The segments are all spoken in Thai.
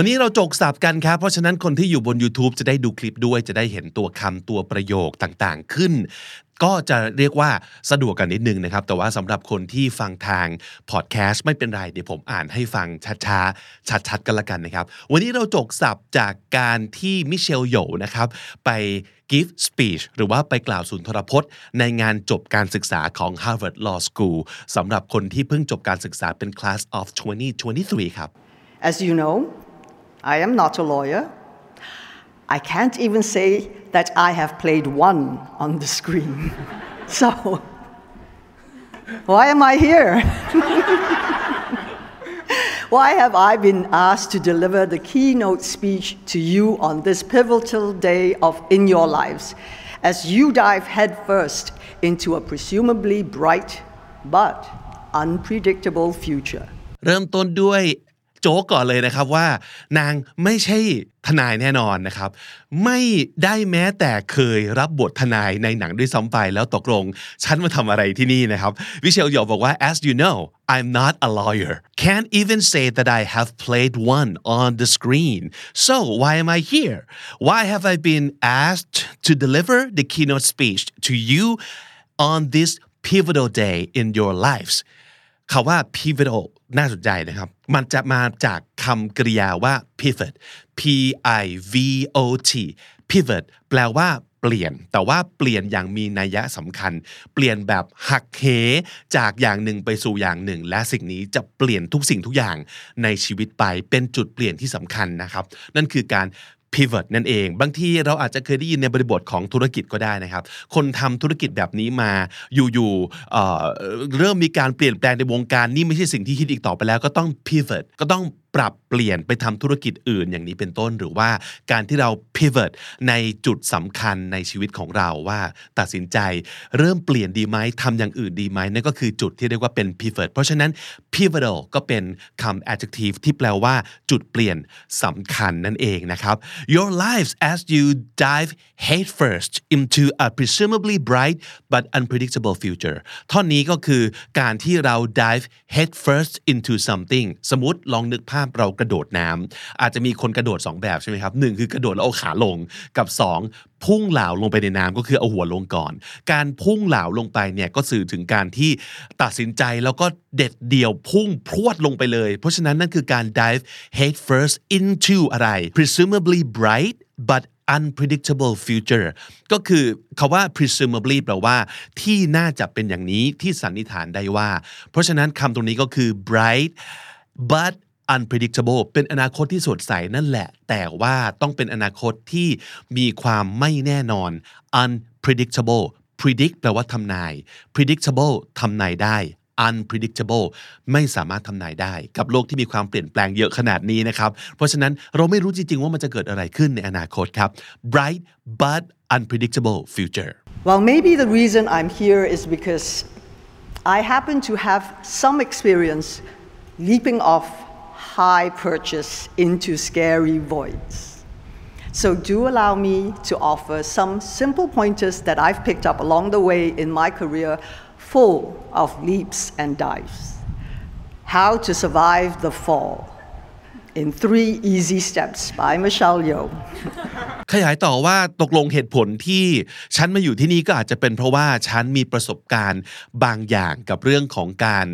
วันนี้เราจกสับกันครับ เพราะฉะนั้นคนที่อยู่บน YouTube จะได้ดูคลิปด้วยจะได้เห็นตัวคำตัวประโยคต่างๆขึ้น ก็จะเรียกว่าสะดวกกันนิดนึงนะครับ แต่ว่าสำหรับคนที่ฟังทางพอดแคสต์ไม่เป็นไร เดี๋ยวผมอ่านให้ฟังช้าๆชัดๆกันละกันนะครับ วันนี้เราจกสับจากการที่มิเชลโยนะครับ ไป give speech หรือว่าไปกล่าวสุนทรพจน์ ในงานจบการศึกษาของ Harvard Law School สำหรับคนที่เพิ่งจบการศึกษาเป็น class of 2023 ครับ As you know, I am not a lawyer. I can't even say that I have played one on the screen. so, why am I here? why have I been asked to deliver the keynote speech to you on this pivotal day of in your lives as you dive headfirst into a presumably bright but unpredictable future? เริ่มต้นด้วย โจ๊กก่อนเลยนะครับว่า นางไม่ใช่ทนายแน่นอนนะครับ ไม่ได้แม้แต่เคยรับบททนายในหนังด้วยซ้ำไปแล้วตกลง ฉันมาทำอะไรที่นี่นะครับ วิเชลโยบอกว่า as you know I'm not a lawyer can't even say that I have played one on the screen so why am I here why have I been asked to deliver the keynote speech to you on this pivotal day in your lives คาว่า pivotal น่าสนใจนะครับ มันจะมาจากคำกริยาว่า pivot p i v o t pivot แปลว่าเปลี่ยน แต่ว่าเปลี่ยนอย่างมีนัยสำคัญ เปลี่ยนแบบหักเหจากอย่างหนึ่งไปสู่อย่างหนึ่ง และสิ่งนี้จะเปลี่ยนทุกสิ่งทุกอย่างในชีวิตไปเป็นจุดเปลี่ยนที่สำคัญนะครับ นั่นคือการ pivot นั่นเอง บางทีเราอาจจะเคยได้ยินในบริบทของธุรกิจก็ได้นะครับ คนทำธุรกิจแบบนี้มาอยู่ๆเเริ่มมีการเปลี่ยนแปลงในวงการนี่ไม่ใช่สิ่งที่คิดอีกต่อไปแล้วก็ต้อง pivot ก็ต้องปรับเปลี่ยนไปทำธุรกิจอื่นอย่างนี้เป็นต้น หรือว่าการที่เรา pivot ในจุดสำคัญในชีวิตของเราว่า ตัดสินใจเริ่มเปลี่ยนดีไหมทำอย่างอื่นดีไหมนั่นก็คือจุดที่เรียกว่าเป็น pivot เพราะฉะนั้น pivotal ก็เป็นคำ adjective ที่แปลว่า จุดเปลี่ยนสำคัญนั่นเองนะครับ your lives as you dive headfirst into a presumably bright but unpredictable future ท่อนนี้ก็คือการที่เรา dive headfirst into something สมมติลองนึกภาพเรากระโดดน้ำอาจจะมีคนกระโดด 2 แบบใช่ไหมครับหนึ่งคือกระโดดแล้วเอาขาลงกับ 2 พุ่งเหลาลงไปในน้ำก็คือเอาหัวลงก่อน การพุ่งเหลาลงไปเนี่ยก็สื่อถึงการที่ตัดสินใจแล้วก็เด็ดเดี่ยวพุ่งพรวดลงไปเลย เพราะฉะนั้นนั่นคือการ dive head first into อะไร presumably bright but unpredictable future ก็คือคาว่า presumably แปลว่า ที่น่าจะเป็นอย่างนี้ที่สันนิษฐานได้ว่า เพราะฉะนั้นคำตรงนี้ก็คือ bright but unpredictable เป็นอนาคตที่สดใสนั่นแหละ แต่ว่าต้องเป็นอนาคตที่มีความไม่แน่นอน unpredictable predict แปลว่าทำนาย predictable ทำนายได้ unpredictable ไม่สามารถทำนายได้กับโลกที่มีความเปลี่ยนแปลงเยอะขนาดนี้นะครับ เพราะฉะนั้นเราไม่รู้จริง ๆ ว่ามันจะเกิดอะไรขึ้นในอนาคตครับ bright but unpredictable future Well, maybe the reason I'm here is because I happen to have some experience leaping off high purchase into scary voids. So, do allow me to offer some simple pointers that I've picked up along the way in my career full of leaps and dives. How to survive the fall in three easy steps by Michelle Yeoh. ขยายต่อว่าตกลงเหตุผลที่ฉันมาอยู่ที่นี่ก็อาจจะเป็นเพราะว่าฉันมีประสบการณ์บางอย่างกับเรื่องของการ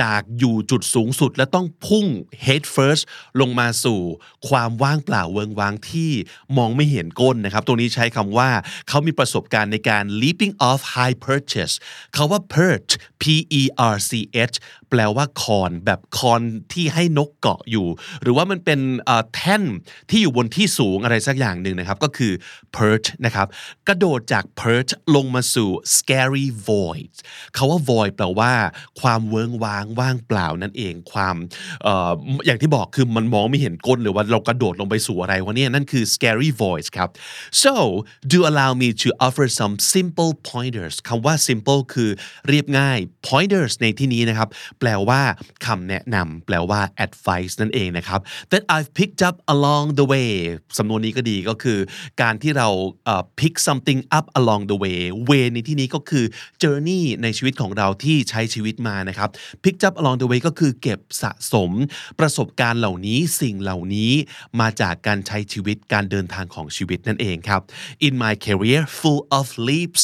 จากอยู่จุดสูงสุด และต้องพุ่ง head first ลงมาสู่ความว่างเปล่าเวิงว้างที่มองไม่เห็นก้นนะครับ ตรงนี้ใช้คำว่าเขามีประสบการณ์ในการ leaping off high perches เขาว่า perch p e r c h แปลว่าคอนแบบคอนที่ให้นกเกาะอยู่ หรือว่ามันเป็นแท่นที่อยู่บนที่สูงอะไรสักอย่างหนึ่งนะครับก็คือ perch นะครับกระโดดจาก perch ลงมาสู่ scary void เขาว่า void แปลว่า ความเวิงว้างว่างเปล่านั่นเองความอออย่างที่บอกคือมันมองไม่เห็นก้นหรือว่าเรากระโดดลงไปสู่อะไรวะเนี่ยนั่นคือ scary void ครับ so do allow me to offer some simple pointers คำว่า simple คือเรียบง่าย pointers ในที่นี้นะครับ แปลว่าคำแนะนำแปลว่า advice นั่นเองนะครับ that I've picked up along the way สำนวนนี้ก็ดีก็็คือการที่เรา pick something up along the way way ในที่นี้ก็คือ journey ในชีวิตของเราที่ใช้ชีวิตมานะครับ pick up along the way ก็คือเก็บสะสมประสบการณ์เหล่านี้สิ่งเหล่านี้มาจากการใช้ชีวิตการเดินทางของชีวิตนั่นเองครับ in my career full of leaps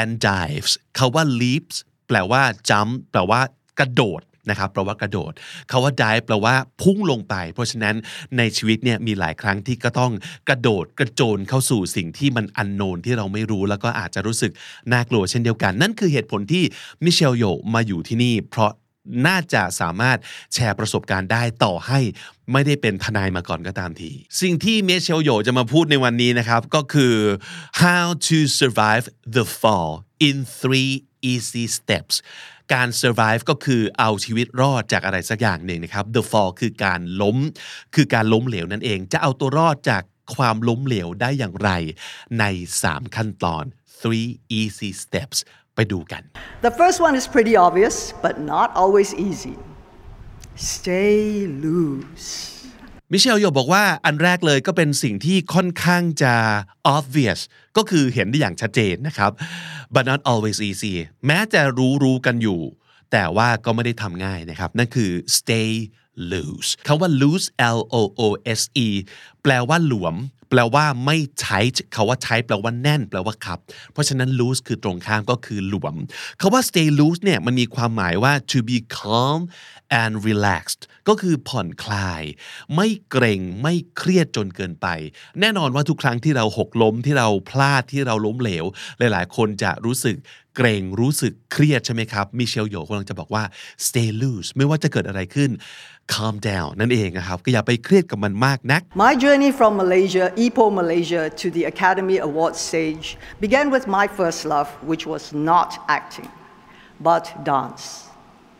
and dives คาว่า leaps แปลว่า jump แปลว่ากระโดด นะครับแปลว่ากระโดดคาว่า dive แปลว่าพุ่งลงไป เพราะฉะนั้นในชีวิตเนี่ยมีหลายครั้งที่ก็ต้องกระโดดกระโจนเข้าสู่สิ่งที่มันอันโนนที่เราไม่รู้แล้วก็อาจจะรู้สึกน่ากลัวเช่นเดียวกัน นั่นคือเหตุผลที่มิเชลโยมาอยู่ที่นี่ เพราะน่าจะสามารถแชร์ประสบการณ์ได้ต่อให้ไม่ได้เป็นทนายมาก่อนก็ตามที สิ่งที่เมเชลโยจะมาพูดในวันนี้นะครับ ก็คือ how to survive the fall in three easy steps การ survive ก็คือเอาชีวิตรอดจากอะไรสักอย่างหนึ่งนะครับ the fall คือการล้ม คือการล้มเหลวนั่นเอง จะเอาตัวรอดจากความล้มเหลวได้อย่างไร ใน 3 ขั้นตอน three easy steps ไปดูกัน The first one is pretty obvious, but not always easy. Stay loose. มิเชลโยบอกว่าอันแรกเลยก็เป็นสิ่งที่ค่อนข้างจะ obvious ก็คือเห็นได้อย่างชัดเจนนะครับ but not always easy แม้จะรู้รู้กันอยู่ แต่ว่าก็ไม่ได้ทำง่ายนะครับ นั่นคือ stay loose คำว่า loose L O O S E แปลว่าหลวม แปลว่าไม่ tight คาว่า tight แปลว่าแน่น แปลว่าขับ เพราะฉะนั้น loose คือตรงข้ามก็คือหลวมคาว่า stay loose เนี่ยมันมีความหมายว่า to be calm and relaxed ก็คือผ่อนคลาย ไม่เกรงไม่เครียดจนเกินไป แน่นอนว่าทุกครั้งที่เราหกล้มที่เราพลาดที่เราล้มเหลว หลายๆ คนจะรู้สึกเกรงรู้สึกเครียดใช่ไหมครับมิเชลโยกำลังจะบอกว่า stay loose ไม่ว่าจะเกิดอะไรขึ้น calm down นั่นเองนะครับ ก็อย่าไปเครียดกับมันมากนัก My journey from Malaysia, Ipoh, Malaysia, to the Academy Awards stage began with my first love, which was not acting, but dance.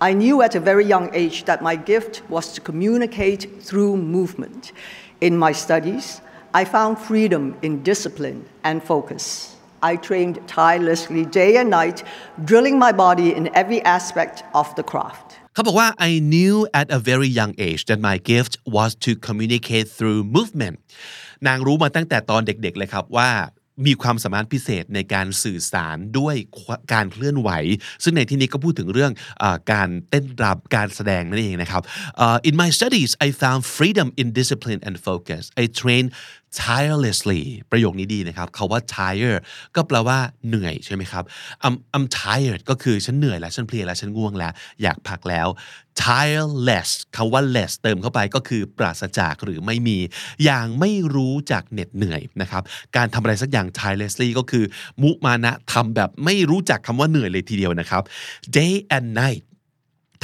I knew at a very young age that my gift was to communicate through movement. In my studies, I found freedom in discipline and focus. I trained tirelessly day and night, drilling my body in every aspect of the craft. เขาบอกว่า I knew at a very young age that my gift was to communicate through movement นางรู้มาตั้งแต่ตอนเด็กๆเลยครับว่ามีความสามารถพิเศษในการสื่อสารด้วยการเคลื่อนไหว ซึ่งในที่นี้ก็พูดถึงเรื่องอการเต้นรำการแสดงนั่นเองนะครับ Uh, in my studies I found freedom in discipline and focus I trained tirelessly ประโยคนี้ดีนะครับคาว่า tire ก็แปลว่าเหนื่อยใช่ไหมครับ I'm I'm tired ก็คือฉันเหนื่อยแล้ว ฉันเพลียแล้ว ฉันง่วงแล้ว อยากพักแล้ว tireless คาว่า less เติมเข้าไปก็คือปราศจากหรือไม่มี อย่างไม่รู้จักเหน็ดเหนื่อยนะครับ การทำอะไรสักอย่าง tirelessly ก็คือ มุมานะทำแบบไม่รู้จักคำว่าเหนื่อยเลยทีเดียวนะครับ day and night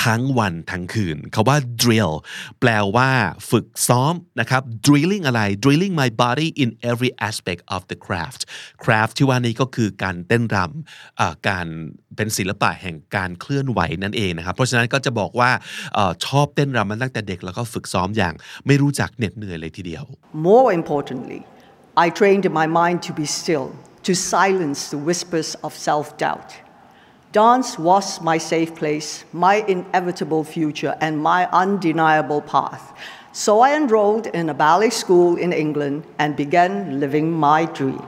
ทั้งวันทั้งคืนคาว่า drill แปลว่าฝึกซ้อมนะครับ drilling อะไร drilling my body in every aspect of the craft craft ที่ว่านี้ก็คือการเต้นรำการเป็นศิลปะแห่งการเคลื่อนไหวนั่นเองนะครับ เพราะฉะนั้นก็จะบอกว่าชอบเต้นรำมาตั้งแต่เด็กแล้วก็ฝึกซ้อมอย่างไม่รู้จักเหน็ดเหนื่อยเลยทีเดียว More importantly, I trained my mind to be still, to silence the whispers of self doubt. Dance was my safe place, my inevitable future, and my undeniable path. So I enrolled in a ballet school in England and began living my dream.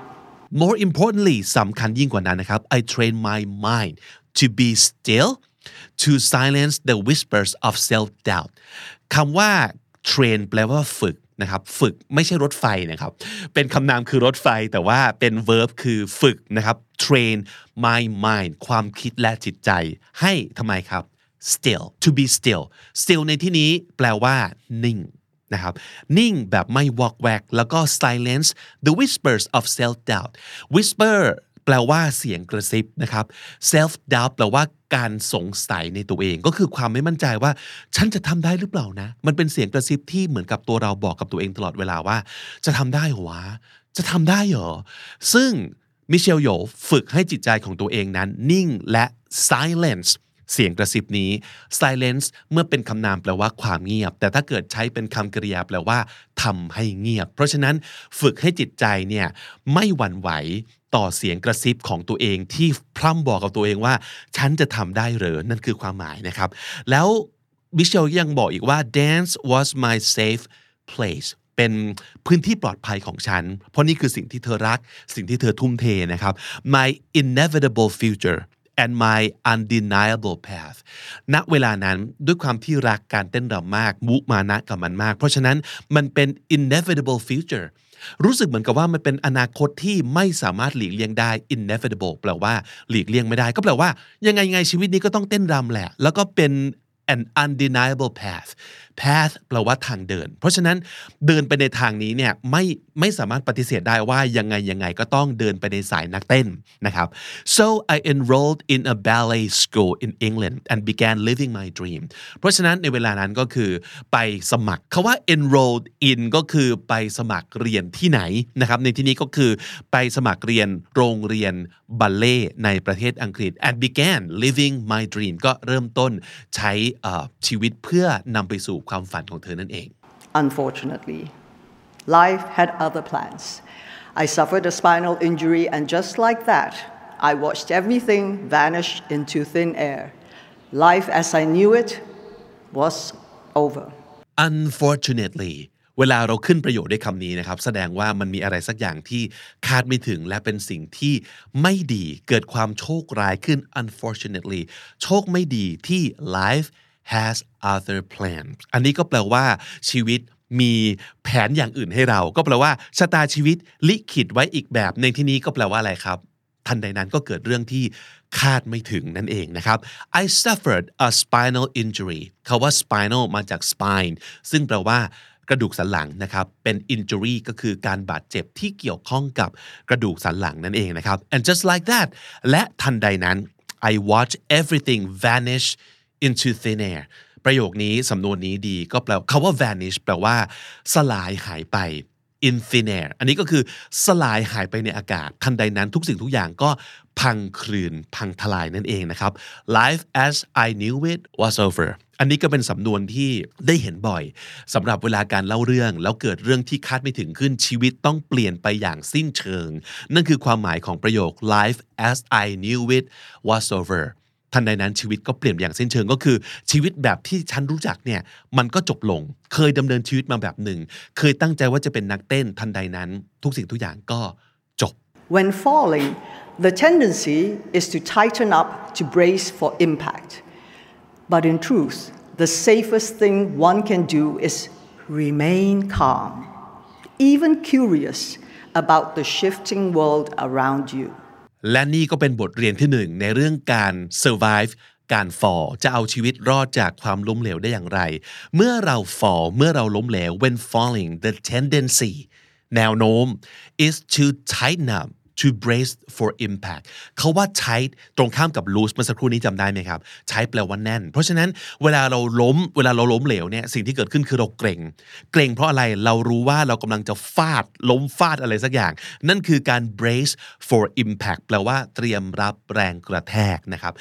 more importantly สำคัญยิ่งกว่านั้นนะครับ I train my mind to be still to silence the whispers of self doubt คำว่า train แปลว่าฝึก นะครับฝึกไม่ใช่รถไฟนะครับ เป็นคำนามคือรถไฟแต่ว่าเป็น verb คือฝึกนะครับ train my mind ความคิดและจิตใจ ให้ทำไมครับ still to be still still ในที่นี้แปลว่า นิ่งนะครับนิ่งแบบไม่วอกแวก แล้วก็ silence the whispers of self doubt whisper แปลว่าเสียงกระซิบนะครับ self doubt แปลว่า การสงสัยในตัวเอง ก็คือความไม่มั่นใจว่า ฉันจะทำได้หรือเปล่านะ มันเป็นเสียงกระซิบที่เหมือนกับตัวเราบอกกับตัวเองตลอดเวลาว่า จะทำได้เหรอวะจะทำได้เหรอ ซึ่งมิเชลโยฝึกให้จิตใจของตัวเองนั้น นิ่งและ silence เสียงกระซิบนี้ silence เมื่อเป็นคำนามแปลว่าความเงียบ แต่ถ้าเกิดใช้เป็นคำกริยาแปลว่าทำให้เงียบ เพราะฉะนั้นฝึกให้จิตใจเนี่ยไม่หวั่นไหว ต่อเสียงกระซิบของตัวเองที่พร่ำบอกกับตัวเองว่า ฉันจะทำได้หรอนั่นคือความหมายนะครับ แล้วมิเชลยังบอกอีกว่า dance was my safe place เป็นพื้นที่ปลอดภัยของฉัน เพราะนี่คือสิ่งที่เธอรัก สิ่งที่เธอทุ่มเทนะครับ my inevitable future and my undeniable path ณ เวลานั้นด้วยความที่รักการเต้นรำมาก มุมานะกับมันมาก เพราะฉะนั้นมันเป็น inevitable future รู้สึกเหมือนกับว่ามันเป็นอนาคตที่ไม่สามารถหลีกเลี่ยงได้ inevitable แปลว่าหลีกเลี่ยงไม่ได้ ก็แปลว่ายังไงไงชีวิตนี้ก็ต้องเต้นรำแหละ แล้วก็เป็น an undeniable path path แปลว่าทางเดิน เพราะฉะนั้นเดินไปในทางนี้เนี่ยไม่ไม่สามารถปฏิเสธได้ว่ายังไงยังไงก็ต้องเดินไปในสายนักเต้นนะครับ so I enrolled in a ballet school in England and began living my dream เพราะฉะนั้นในเวลานั้นก็คือไปสมัครคาว่า enrolled in ก็คือไปสมัครเรียนที่ไหนนะครับในที่นี้ก็คือไปสมัครเรียนโรงเรียนบัลเล่ในประเทศอังกฤษ and began living my dream ก็เริ่มต้นใช้ชีวิตเพื่อนำไปสู่ความฝันของเธอนั่นเอง Unfortunately, life had other plans. I suffered a spinal injury, and just like that, I watched everything vanish into thin air. Life as I knew it was over. unfortunately เวลาเราขึ้นประโยชน์ด้วยคำนี้นะครับ แสดงว่ามันมีอะไรสักอย่างที่คาดไม่ถึงและเป็นสิ่งที่ไม่ดีเกิดความโชคร้ายขึ้น unfortunately โชคไม่ดีที่ life has other plans อันนี้ก็แปลว่าชีวิตมีแผนอย่างอื่นให้เรา ก็แปลว่าชะตาชีวิตลิขิตไว้อีกแบบ ในที่นี้ก็แปลว่าอะไรครับ ทันใดนั้นก็เกิดเรื่องที่คาดไม่ถึงนั่นเองนะครับ I suffered a spinal injury คาว่า spinal มาจาก spine ซึ่งแปลว่ากระดูกสันหลังนะครับ เป็น injury ก็คือการบาดเจ็บที่เกี่ยวข้องกับกระดูกสันหลังนั่นเองนะครับ and just like that และทันใดนั้น I watched everything vanish into thin air ประโยคนี้สำนวนนี้ดีก็แปลคาว่า vanish แปลว่า สลายหายไป in thin air อันนี้ก็คือสลายหายไปในอากาศ ทันใดนั้นทุกสิ่งทุกอย่างก็พังคลืนพังทลายนั่นเองนะครับ life as I knew it was over อันนี้ก็เป็นสำนวนที่ได้เห็นบ่อยสำหรับเวลาการเล่าเรื่อง แล้วเกิดเรื่องที่คาดไม่ถึงขึ้นชีวิตต้องเปลี่ยนไปอย่างสิ้นเชิง นั่นคือความหมายของประโยค life as I knew it was over ทันใดนั้นชีวิตก็เปลี่ยนอย่างสิ้นเชิงก็คือ ชีวิตแบบที่ฉันรู้จักเนี่ยมันก็จบลง เคยดำเนินชีวิตมาแบบหนึ่ง เคยตั้งใจว่าจะเป็นนักเต้นทันใดนั้น ทุกสิ่งทุกอย่างก็จบ When falling, the tendency is to tighten up to brace for impact. But in truth, the safest thing one can do is remain calm, even curious about the shifting world around you. และนี่ก็เป็นบทเรียนที่หนึ่งในเรื่องการ survive การ fall จะเอาชีวิตรอดจากความล้มเหลวได้อย่างไร เมื่อเรา fall เมื่อเราล้มเหลว when falling the tendency แนวโน้ม is to tighten up to brace for impact เขาว่า tight ตรงข้ามกับ loose เมื่อสักครู่นี้จำได้ไหมครับใช้แปลว่าแน่น เพราะฉะนั้นเวลาเราล้ม เวลาเราล้มเหลวเนี่ยสิ่งที่เกิดขึ้นคือเราเกรงเกรงเพราะอะไรเรารู้ว่าเรากำลังจะฟาด ล้มฟาดอะไรสักอย่าง นั่นคือการ brace for impact แปลว่าเตรียมรับแรงกระแทกนะครับ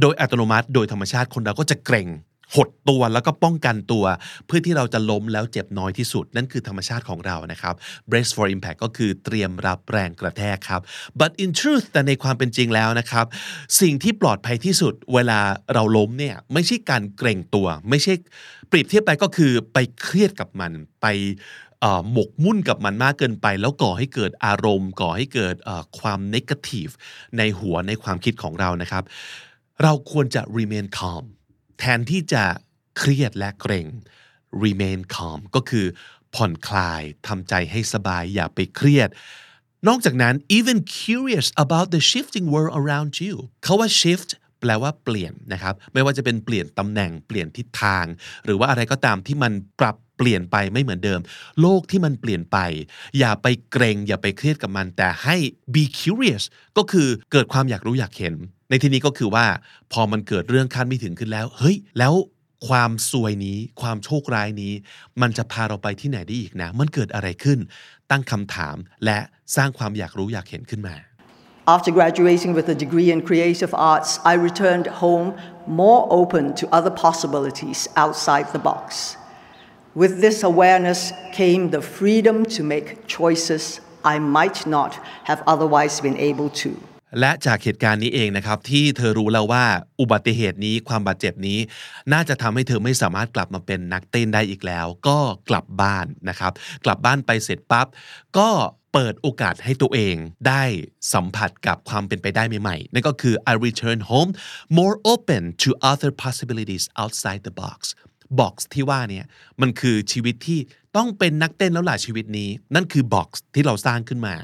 โดยอัตโนมัติโดยธรรมชาติคนเราก็จะเกรง หดตัวแล้วก็ป้องกันตัว เพื่อที่เราจะล้มแล้วเจ็บน้อยที่สุด นั่นคือธรรมชาติของเรานะครับ brace for impact ก็คือเตรียมรับแรงกระแทกครับ but in truth แต่ในความเป็นจริงแล้วนะครับ สิ่งที่ปลอดภัยที่สุดเวลาเราล้มเนี่ยไม่ใช่การเกรงตัว ไม่ใช่เปรียบเทียบไปก็คือไปเครียดกับมันไปหมกมุ่นกับมันมากเกินไป แล้วก่อให้เกิดอารมณ์ ก่อให้เกิดความ negative ในหัวในความคิดของเรานะครับ เราควรจะ remain calm แทนที่จะเครียดและเกรง remain calm ก็คือผ่อนคลายทำใจให้สบายอย่าไปเครียด นอกจากนั้น even curious about the shifting world around you เขาว่า shift แปลว่าเปลี่ยนนะครับ ไม่ว่าจะเป็นเปลี่ยนตำแหน่งเปลี่ยนทิศทาง หรือว่าอะไรก็ตามที่มันปรับเปลี่ยนไปไม่เหมือนเดิม โลกที่มันเปลี่ยนไป อย่าไปเกรง อย่าไปเครียดกับมันแต่ให้ be curious ก็คือเกิดความอยากรู้อยากเห็น ในที่นี้ก็คือว่าพอมันเกิดเรื่องคาดไม่ถึงขึ้นแล้ว เฮ้ย แล้วความซวยนี้ ความโชคร้ายนี้ มันจะพาเราไปที่ไหนได้อีกนะ มันเกิดอะไรขึ้น ตั้งคำถามและสร้างความอยากรู้อยากเห็นขึ้นมา After graduating with a degree in creative arts, I returned home more open to other possibilities outside the box. With this awareness came the freedom to make choices I might not have otherwise been able to. และจากเหตุการณ์นี้เองนะครับ ที่เธอรู้แล้วว่าอุบัติเหตุนี้ความบาดเจ็บนี้ น่าจะทำให้เธอไม่สามารถกลับมาเป็นนักเต้นได้อีกแล้ว ก็กลับบ้านนะครับ กลับบ้านไปเสร็จปั๊บก็เปิดโอกาสให้ตัวเองได้สัมผัสกับความเป็นไปได้ใหม่ๆ นั่นก็คือ I return home more open to other possibilities outside the box box ที่ว่าเนี่ยมันคือชีวิตที่ ต้องเป็นนักเต้นแล้วล่ะชีวิตนี้ นั่นคือบ็อกซ์ที่เราสร้างขึ้นมา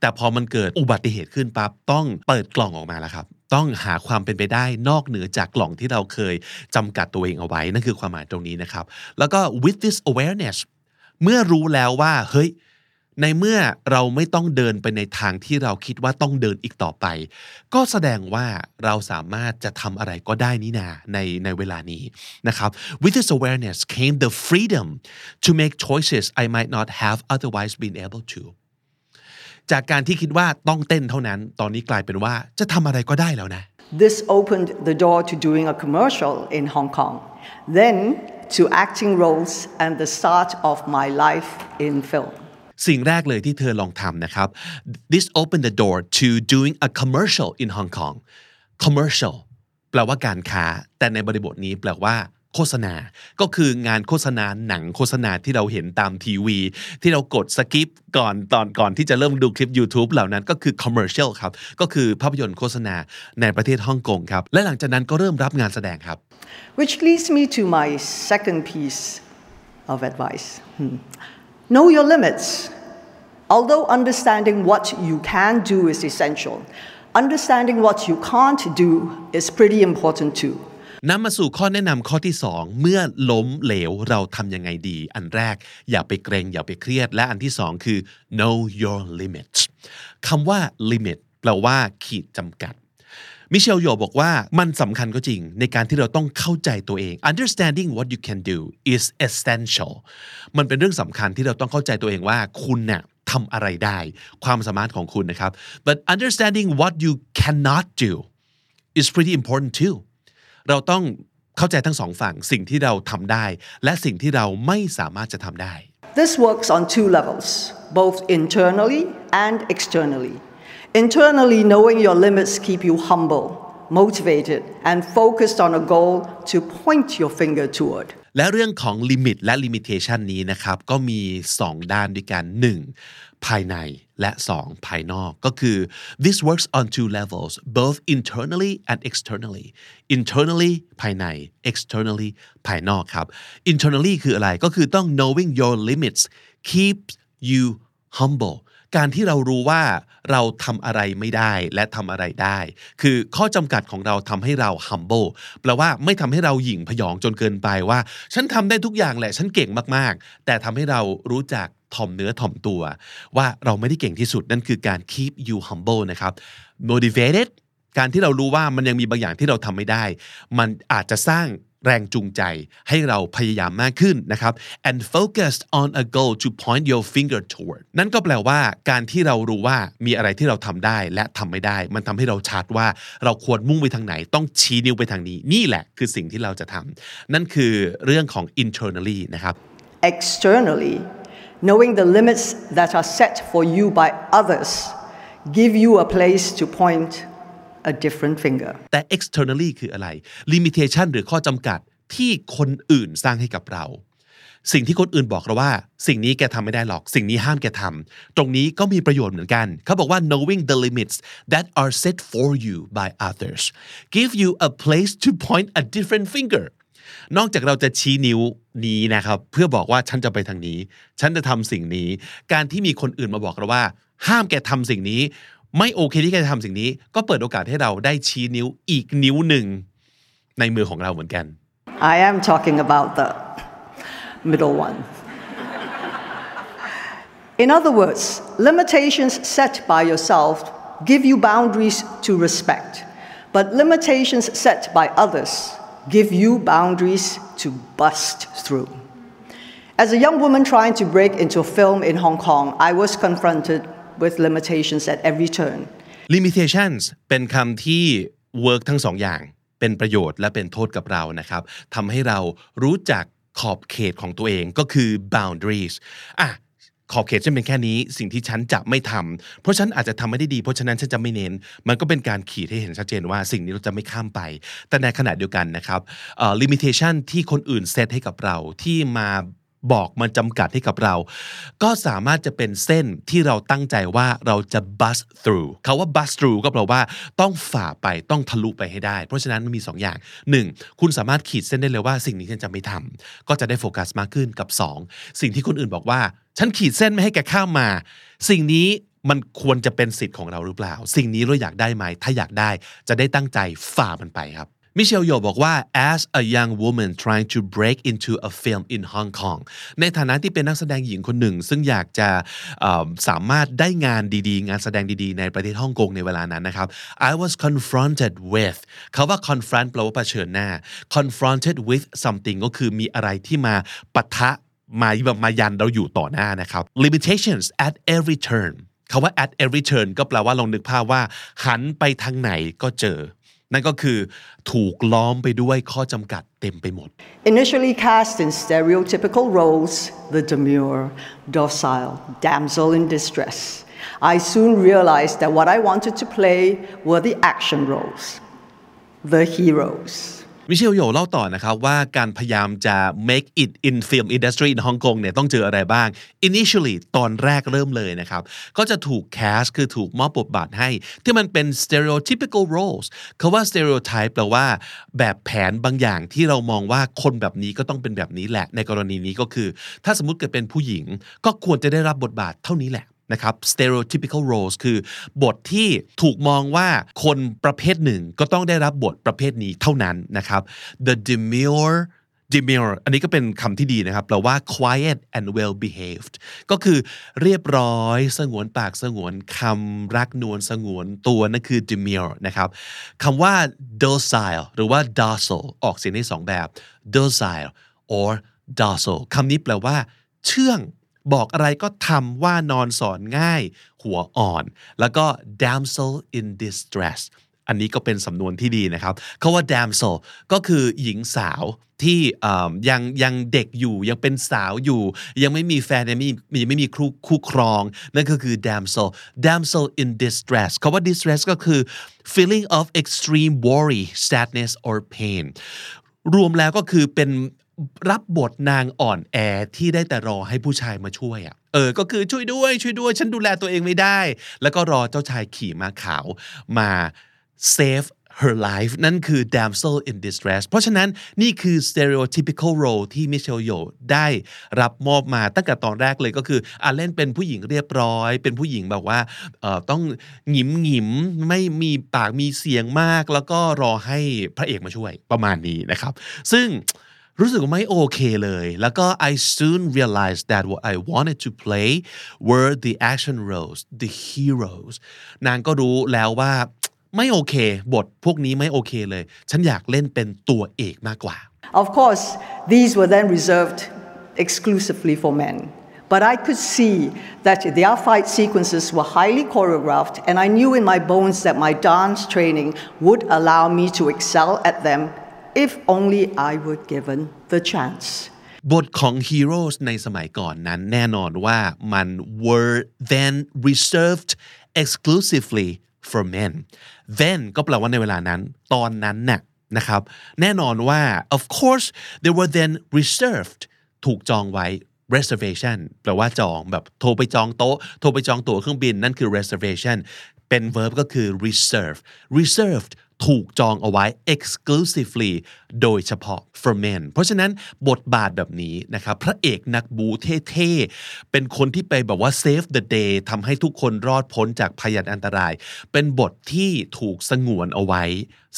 แต่พอมันเกิดอุบัติเหตุขึ้นปั๊บต้องเปิดกล่องออกมาแล้วครับ ต้องหาความเป็นไปได้นอกเหนือจากกล่องที่เราเคยจำกัดตัวเองเอาไว้ นั่นคือความหมายตรงนี้นะครับ แล้วก็ with this awareness เมื่อรู้แล้วว่าเฮ้ย ในเมื่อเราไม่ต้องเดินไปในทางที่เราคิดว่าต้องเดินอีกต่อไป ก็แสดงว่าเราสามารถจะทำอะไรก็ได้นี่นาในในเวลานี้นะครับ with this awareness came the freedom to make choices I might not have otherwise been able to จากการที่คิดว่าต้องเต้นเท่านั้น ตอนนี้กลายเป็นว่าจะทำอะไรก็ได้แล้วนะ This opened the door to doing a commercial in Hong Kong, then to acting roles and the start of my life in film. สิ่งแรกเลยที่เธอลองทำนะครับ this opened the door to doing a commercial in Hong Kong commercial แปลว่าการค้า แต่ในบริบทนี้แปลว่าโฆษณา ก็คืองานโฆษณาหนังโฆษณาที่เราเห็นตามทีวี ที่เรากดสกิปก่อนตอนก่อนที่จะเริ่มดูคลิป YouTube เหล่านั้นก็คือ commercial ครับ ก็คือภาพยนตร์โฆษณาในประเทศฮ่องกงครับ และหลังจากนั้นก็เริ่มรับงานแสดงครับ Which leads me to my second piece of advice. Hmm. Know your limits. Although understanding what you can do is essential, understanding what you can't do is pretty important too. นำมาสู่ข้อแนะนำข้อที่ 2 เมื่อล้มเหลวเราทำยังไงดี อันแรกอย่าไปเกรงอย่าไปเครียด และอันที่ 2 คือ know your limits คำว่า limit แปลว่าขีดจำกัด มิเชลโยบอกว่ามันสำคัญก็จริง ในการที่เราต้องเข้าใจตัวเอง understanding what you can do is essential มันเป็นเรื่องสำคัญที่เราต้องเข้าใจตัวเองว่าคุณเนี่ยทำอะไรได้ ความสามารถของคุณนะครับ but understanding what you cannot do is pretty important too เราต้องเข้าใจทั้งสองฝั่งสิ่งที่เราทำได้ และสิ่งที่เราไม่สามารถจะทำได้ This works on two levels, both internally and externally. Internally, knowing your limits keep you humble, motivated, and focused on a goal to point your finger toward. และเรื่องของลิมิตและ limitation นี้นะครับ ก็มี 2 ด้านด้วยกัน 1. ภายในและ 2. ภายนอก ก็คือ this works on two levels both internally and externally internally ภายใน externally ภายนอกครับ internally คืออะไรก็คือต้อง knowing your limits keeps you humble การที่เรารู้ว่าเราทำอะไรไม่ได้และทำอะไรได้ คือข้อจำกัดของเราทำให้เรา humble แปลว่าไม่ทำให้เราหยิ่งพยองจนเกินไปว่า ฉันทำได้ทุกอย่างแหละ ฉันเก่งมากๆ แต่ทำให้เรารู้จักถ่อมเนื้อถ่อมตัว ว่าเราไม่ได้เก่งที่สุดนั่นคือการ keep you humble นะครับ motivated การที่เรารู้ว่ามันยังมีบางอย่างที่เราทำไม่ได้ มันอาจจะสร้าง แรงจูงใจให้เราพยายามมากขึ้นนะครับ and focused on a goal to point your finger toward นั่นก็แปลว่าการที่เรารู้ว่ามีอะไรที่เราทำได้และทำไม่ได้ มันทำให้เราชัดว่าเราควรมุ่งไปทางไหน ต้องชี้นิ้วไปทางนี้ นี่แหละคือสิ่งที่เราจะทำนั่นคือเรื่องของ internally นะครับ Externally, knowing the limits that are set for you by others give you a place to point a different finger. แต่ externally คืออะไร limitation หรือข้อจำกัดที่คนอื่นสร้างให้กับเรา สิ่งที่คนอื่นบอกเราว่า สิ่งนี้แกทำไม่ได้หรอก สิ่งนี้ห้ามแกทำตรงนี้ก็มีประโยชน์เหมือนกัน เขาบอกว่า knowing the limits that are set for you by others give you a place to point a different finger นอกจากเราจะชี้นิ้วนี้นะครับ เพื่อบอกว่าฉันจะไปทางนี้ ฉันจะทำสิ่งนี้ การที่มีคนอื่นมาบอกเราว่า ห้ามแกทำสิ่งนี้ ไม่โอเคที่แกจะทำสิ่งนี้ ก็เปิดโอกาสให้เราได้ชี้นิ้วอีกนิ้วหนึ่งในมือของเราเหมือนกัน I am talking about the middle one. In other words, limitations set by yourself give you boundaries to respect, but limitations set by others give you boundaries to bust through. As a young woman trying to break into film in Hong Kong, I was confronted with limitations at every turn. limitations เป็นคำที่ work ทั้งสองอย่าง เป็นประโยชน์และเป็นโทษกับเรานะครับทำให้เรารู้จักขอบเขตของตัวเองก็คือ boundaries อะขอบเขตฉันเป็นแค่นี้สิ่งที่ฉันจะไม่ทำเพราะฉันอาจจะทำไม่ได้ดี เพราะฉะนั้นฉันจะไม่เน้น มันก็เป็นการขีดให้เห็นชัดเจนว่าสิ่งนี้เราจะไม่ข้ามไป แต่ในขณะเดียวกันนะครับเอ่อ limitation ที่คนอื่นเซตให้กับเราที่มา บอกมาจำกัดให้กับเรา ก็สามารถจะเป็นเส้นที่เราตั้งใจว่าเราจะ bust through คาว่า bust through ก็แปลว่าต้องฝ่าไปต้องทะลุไปให้ได้ เพราะฉะนั้นมันมี 2 อย่าง 1. คุณสามารถขีดเส้นได้เลยว่าสิ่งนี้ฉันจะไม่ทำก็จะได้โฟกัสมากขึ้นกับ 2. สิ่งที่คนอื่นบอกว่า ฉันขีดเส้นไม่ให้แกข้ามมา สิ่งนี้มันควรจะเป็นสิทธิ์ของเราหรือเปล่า สิ่งนี้เราอยากได้ไหม ถ้าอยากได้จะได้ตั้งใจฝ่ามันไปครับ มิเชลโยบอกว่า as a young woman trying to break into a film in Hong Kong ในฐานะที่เป็นนักแสดงหญิงคนหนึ่ง ซึ่งอยากจะสามารถได้งานดีๆ งานแสดงดีๆ ในประเทศฮ่องกงในเวลานั้นนะครับ I was confronted with เขาว่า confront แปลว่าเผชิญหน้า confronted with something ก็คือมีอะไรที่มาปะทะมาแบบมายันเราอยู่ต่อหน้านะครับ limitations at every turn คาว่า at every turn ก็แปลว่าลองนึกภาพว่า หันไปทางไหนก็เจอ นั่นก็คือถูกล้อมไปด้วยข้อจำกัดเต็มไปหมด Initially cast in stereotypical roles, the demure, docile damsel in distress, I soon realized that what I wanted to play were the action roles, the heroes. มิเชลโยเล่าต่อนะครับว่าการพยายามจะ make it in film industry in Hong Kong เนี่ยต้องเจออะไรบ้าง initially ตอนแรกเริ่มเลยนะครับ ก็จะถูก cast คือถูกมอบบทบาทให้ ที่มันเป็น stereotypical roles คาว่า stereotype แปลว่า แบบแผนบางอย่างที่เรามองว่าคนแบบนี้ก็ต้องเป็นแบบนี้แหละ ในกรณีนี้ก็คือ ถ้าสมมติเกิดเป็นผู้หญิง ก็ควรจะได้รับบทบาทเท่านี้แหละ นะครับ stereotypical roles คือบทที่ถูกมองว่าคนประเภทหนึ่งก็ต้องได้รับบทประเภทนี้เท่านั้นนะครับ the demure demure อันนี้ก็เป็นคำที่ดีนะครับแปลว่า quiet and well behaved ก็คือเรียบร้อย สงวนปากสงวนคำรักนวลสงวนตัวนั่นคือ demure นะครับคำว่า docile หรือว่า docile ออกเสียงได้สองแบบ docile or docile คำนี้แปลว่า เชื่อง บอกอะไรก็ทำว่านอนสอนง่าย หัวอ่อน แล้วก็ damsel in distress อันนี้ก็เป็นสำนวนที่ดีนะครับคาว่า damsel ก็คือหญิงสาวที่ยังยังเด็กอยู่ยังเป็นสาวอยู่ ยังไม่มีแฟนยังไม่มียังไม่มีคู่คู่ครอง นั่นก็คือ damsel damsel in distress คาว่า distress ก็คือ feeling of extreme worry sadness or pain รวมแล้วก็คือเป็น รับบทนางอ่อนแอที่ได้แต่รอให้ผู้ชายมาช่วยอะเออ ก็คือช่วยด้วยช่วยด้วย ฉันดูแลตัวเองไม่ได้ แล้วก็รอเจ้าชายขี่ม้าขาวมา save her life นั่นคือ damsel in distress เพราะฉะนั้นนี่คือ stereotypical role ที่มิเชลโยได้รับมอบมาตั้งแต่ตอนแรกเลยก็คืออะเล่นเป็นผู้หญิงเรียบร้อย เป็นผู้หญิงแบบว่าเอ่อต้องหงิมหงิมไม่มีปากมีเสียงมาก แล้วก็รอให้พระเอกมาช่วยประมาณนี้นะครับ ซึ่ง รู้สึกว่าไม่โอเคเลย แล้วก็ I soon realized that what I wanted to play were the action roles the heroes นางก็รู้แล้วว่า ไม่โอเค บทพวกนี้ไม่โอเคเลย ฉันอยากเล่นเป็นตัวเอกมากกว่า Of course, these were then reserved exclusively for men. But I could see that their fight sequences were highly choreographed, and I knew in my bones that my dance training would allow me to excel at them if only I were given the chance. บทของ heroes ในสมัยก่อนนั้นแน่นอนว่ามัน were then reserved exclusively for men then ก็แปลว่าในเวลานั้น ตอนนั้นน่ะนะครับ แน่นอนว่า of course they were then reserved ถูกจองไว้ reservation แปลว่าจองแบบโทรไปจองโต๊ะ โทรไปจองตั๋วเครื่องบินนั่นคือ reservation เป็น verb ก็คือ reserve reserved ถูกจองเอาไว้ exclusively โดยเฉพาะ for men เพราะฉะนั้นบทบาทแบบนี้นะครับ พระเอกนักบูเท่ๆ เป็นคนที่ไปแบบว่า save the day ทำให้ทุกคนรอดพ้นจากพยันอันตราย เป็นบทที่ถูกสงวนเอาไว้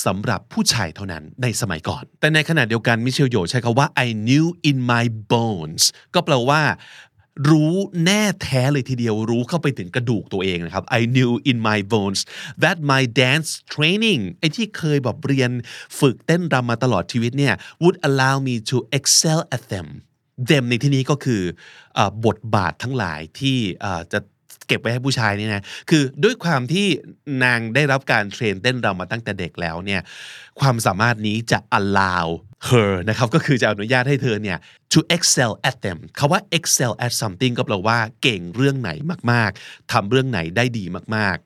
สำหรับผู้ชายเท่านั้นในสมัยก่อน แต่ในขณะเดียวกันมิเชลโยใช้คำว่า I knew in my bones ก็แปลว่า รู้แน่แท้เลยทีเดียวรู้เข้าไปถึงกระดูกตัวเองนะครับ I knew in my bones that my dance training ไอ้ที่เคยแบบเรียนฝึกเต้นรำมาตลอดชีวิตเนี่ย would allow me to excel at them them ในที่นี้ก็คืออบทบาททั้งหลายที่จะ เก็บไว้ให้ผู้ชายนี่นะคือด้วยความที่นางได้รับการเทรนเต้นรำมาตั้งแต่เด็กแล้วเนี่ยความสามารถนี้จะ allow her นะครับก็คือจะอนุญาตให้เธอเนี่ย to excel at them คาว่า excel at something ก็แปลว่าเก่งเรื่องไหนมาก ๆทำเรื่องไหนได้ดีมาก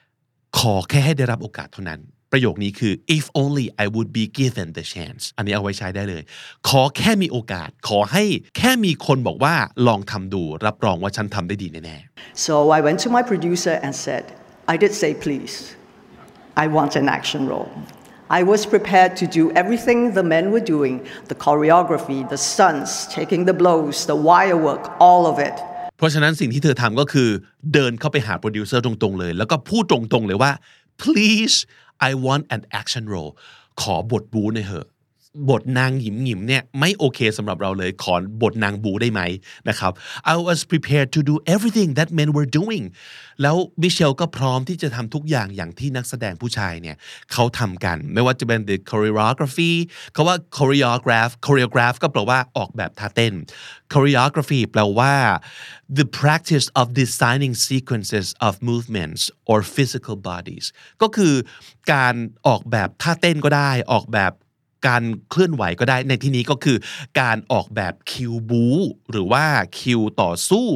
ๆ ขอแค่ให้ได้รับโอกาสเท่านั้น ประโยคนี้คือ if only I would be given the chance อันนี้เอาไว้ใช้ได้เลย ขอแค่มีโอกาส ขอให้แค่มีคนบอกว่าลองทำดู รับรองว่าฉันทำได้ดีแน่ๆ So I went to my producer and said, I did say please. I want an action role. I was prepared to do everything the men were doing the choreography, the stunts, taking the blows, the wire work, all of it. เพราะฉะนั้นสิ่งที่เธอทำก็คือ เดินเข้าไปหาโปรดิวเซอร์ตรงๆเลย แล้วก็พูดตรงๆเลยว่า please I want an action role ขอบทบูในอยเหอะ บทนางหยิมหยิมเนี่ยไม่โอเคสำหรับเราเลยขอบทนางบูได้ไหมนะครับ I was prepared to do everything that men were doing แล้วมิเชลก็พร้อมที่จะทำทุกอย่างอย่างที่นักแสดงผู้ชายเนี่ยเขาทำกัน ไม่ว่าจะเป็น the choreography เขาว่า choreograph choreograph ก็แปลว่าออกแบบท่าเต้น choreography แปลว่า the practice of designing sequences of movements or physical bodies ก็คือการออกแบบท่าเต้นก็ได้ออกแบบ การเคลื่อนไหวก็ได้ในที่นี้ก็คือ การออกแบบคิวบู๊หรือว่าคิวต่อสู้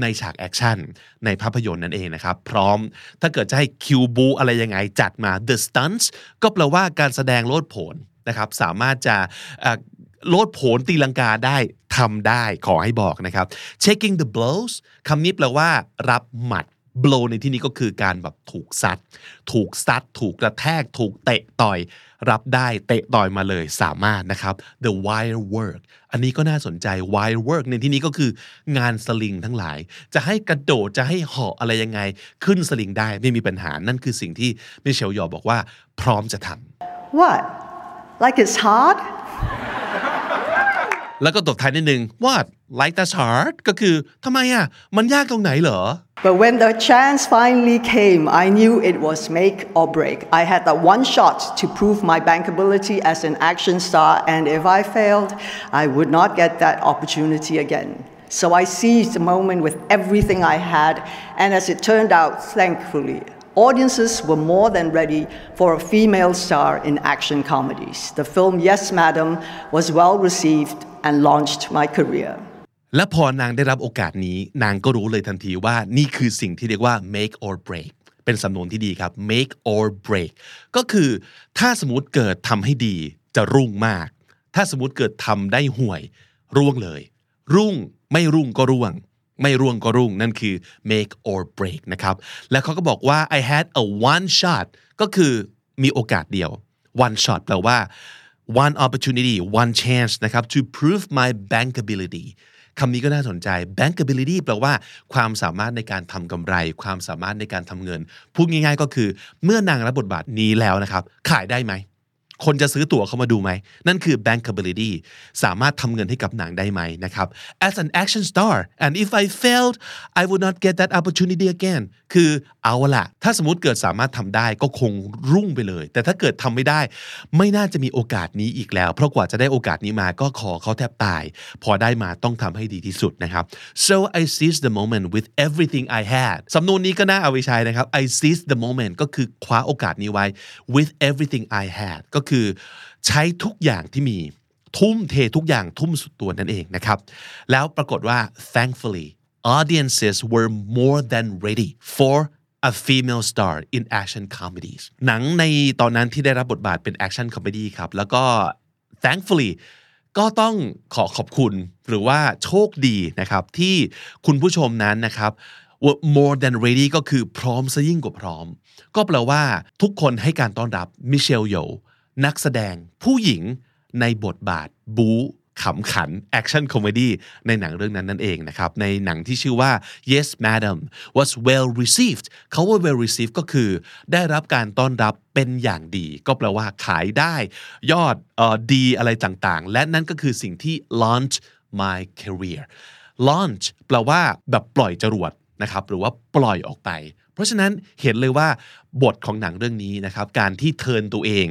ในฉากแอคชั่นในภาพยนตร์นั่นเองนะครับ พร้อมถ้าเกิดจะให้คิวบู๊อะไรยังไงจัดมา the stunts ก็แปลว่าการแสดงโลดโผนนะครับสามารถจะอ่อโลดโผนตีลังกาได้ทำได้ขอให้บอกนะครับ checking the blows คำนี้แปลว่า รับหมัด blow ในที่นี้ก็คือการแบบถูกซัด ถูกซัด ถูกกระแทก ถูกเตะต่อย รับได้ เตะต่อยมาเลย สามารถนะครับ the wire work อันนี้ก็น่าสนใจ wire work ในที่นี้ก็คืองานสลิงทั้งหลาย จะให้กระโดด จะให้เหาะอะไรยังไง ขึ้นสลิงได้ไม่มีปัญหา นั่นคือสิ่งที่มิเชลยอบอกว่าพร้อมจะทำ What? Like it's hard? แล้วก็ตบท้ายนิดนึง what like that's hard ก็คือทำไมอ่ะ มันยากตรงไหนเหรอ But when the chance finally came, I knew it was make or break. I had that one shot to prove my bankability as an action star, and if I failed, I would not get that opportunity again. So I seized the moment with everything I had, and as it turned out, thankfully, audiences were more than ready for a female star in action comedies. The film Yes Madam was well received and launched my career. และพอนางได้รับโอกาสนี้ นางก็รู้เลยทันทีว่านี่คือสิ่งที่เรียกว่า make or break เป็นสำนวนที่ดีครับ make or break ก็คือถ้าสมมติเกิดทำให้ดีจะรุ่งมาก ถ้าสมมติเกิดทำได้ห่วย ร่วงเลย รุ่งไม่รุ่งก็ร่วง ไม่ร่วงก็รุ่งนั่นคือ make or break นะครับ แล้วเขาก็บอกว่า I had a one shot ก็คือมีโอกาสเดียว one shot แปลว่า one opportunity one chance นะครับ to prove my bankability คำนี้ก็น่าสนใจ bankability แปลว่าความสามารถในการทำกำไร ความสามารถในการทำเงิน พูดง่ายๆก็คือ เมื่อนางรับบทบาทนี้แล้วนะครับ ขายได้ไหม คนจะซื้อตั๋วเข้ามาดูไหม นั่นคือ bankability สามารถทำเงินให้กับหนังได้ไหมนะครับ as an action star and if I failed I would not get that opportunity again คือเอาละถ้าสมมติเกิดสามารถทำได้ก็คงรุ่งไปเลย แต่ถ้าเกิดทำไม่ได้ ไม่น่าจะมีโอกาสนี้อีกแล้ว เพราะกว่าจะได้โอกาสนี้มาก็ขอเขาแทบตาย พอได้มาต้องทำให้ดีที่สุดนะครับ so I seize the moment with everything I had สำนวนนี้ก็น่าเอาไปใช้นะครับ I seize the moment ก็คือคว้าโอกาสนี้ไว้ with everything I had ก็คือใช้ทุกอย่างที่มีทุ่มเททุกอย่างทุ่มสุดตัวนั่นเองนะครับ แล้วปรากฏว่า thankfully audiences were more than ready for a female star in action comedies หนังในตอนนั้นที่ได้รับบทบาทเป็น action comedy ครับ แล้วก็ thankfully ก็ต้องขอขอบคุณหรือว่าโชคดีนะครับ ที่คุณผู้ชมนั้นนะครับ were more than ready ก็คือพร้อมซะยิ่งกว่าพร้อม ก็แปลว่าทุกคนให้การต้อนรับมิเชลโย นักแสดงผู้หญิงในบทบาทบู๊ขำขัน action comedy ในหนังเรื่องนั้นนั่นเองนะครับ ในหนังที่ชื่อว่า Yes Madam was well received เขาว่า well received ก็คือ ได้รับการต้อนรับเป็นอย่างดี ก็แปลว่าขายได้ ยอดออเดียนซ์อะไรต่างๆ และนั่นก็คือสิ่งที่ launch my career launch แปลว่าแบบปล่อยจรวดนะครับ หรือว่าปล่อยออกไป เพราะฉะนั้นเห็นเลยว่าบทของหนังเรื่องนี้นะครับ การที่เทิร์นตัวเอง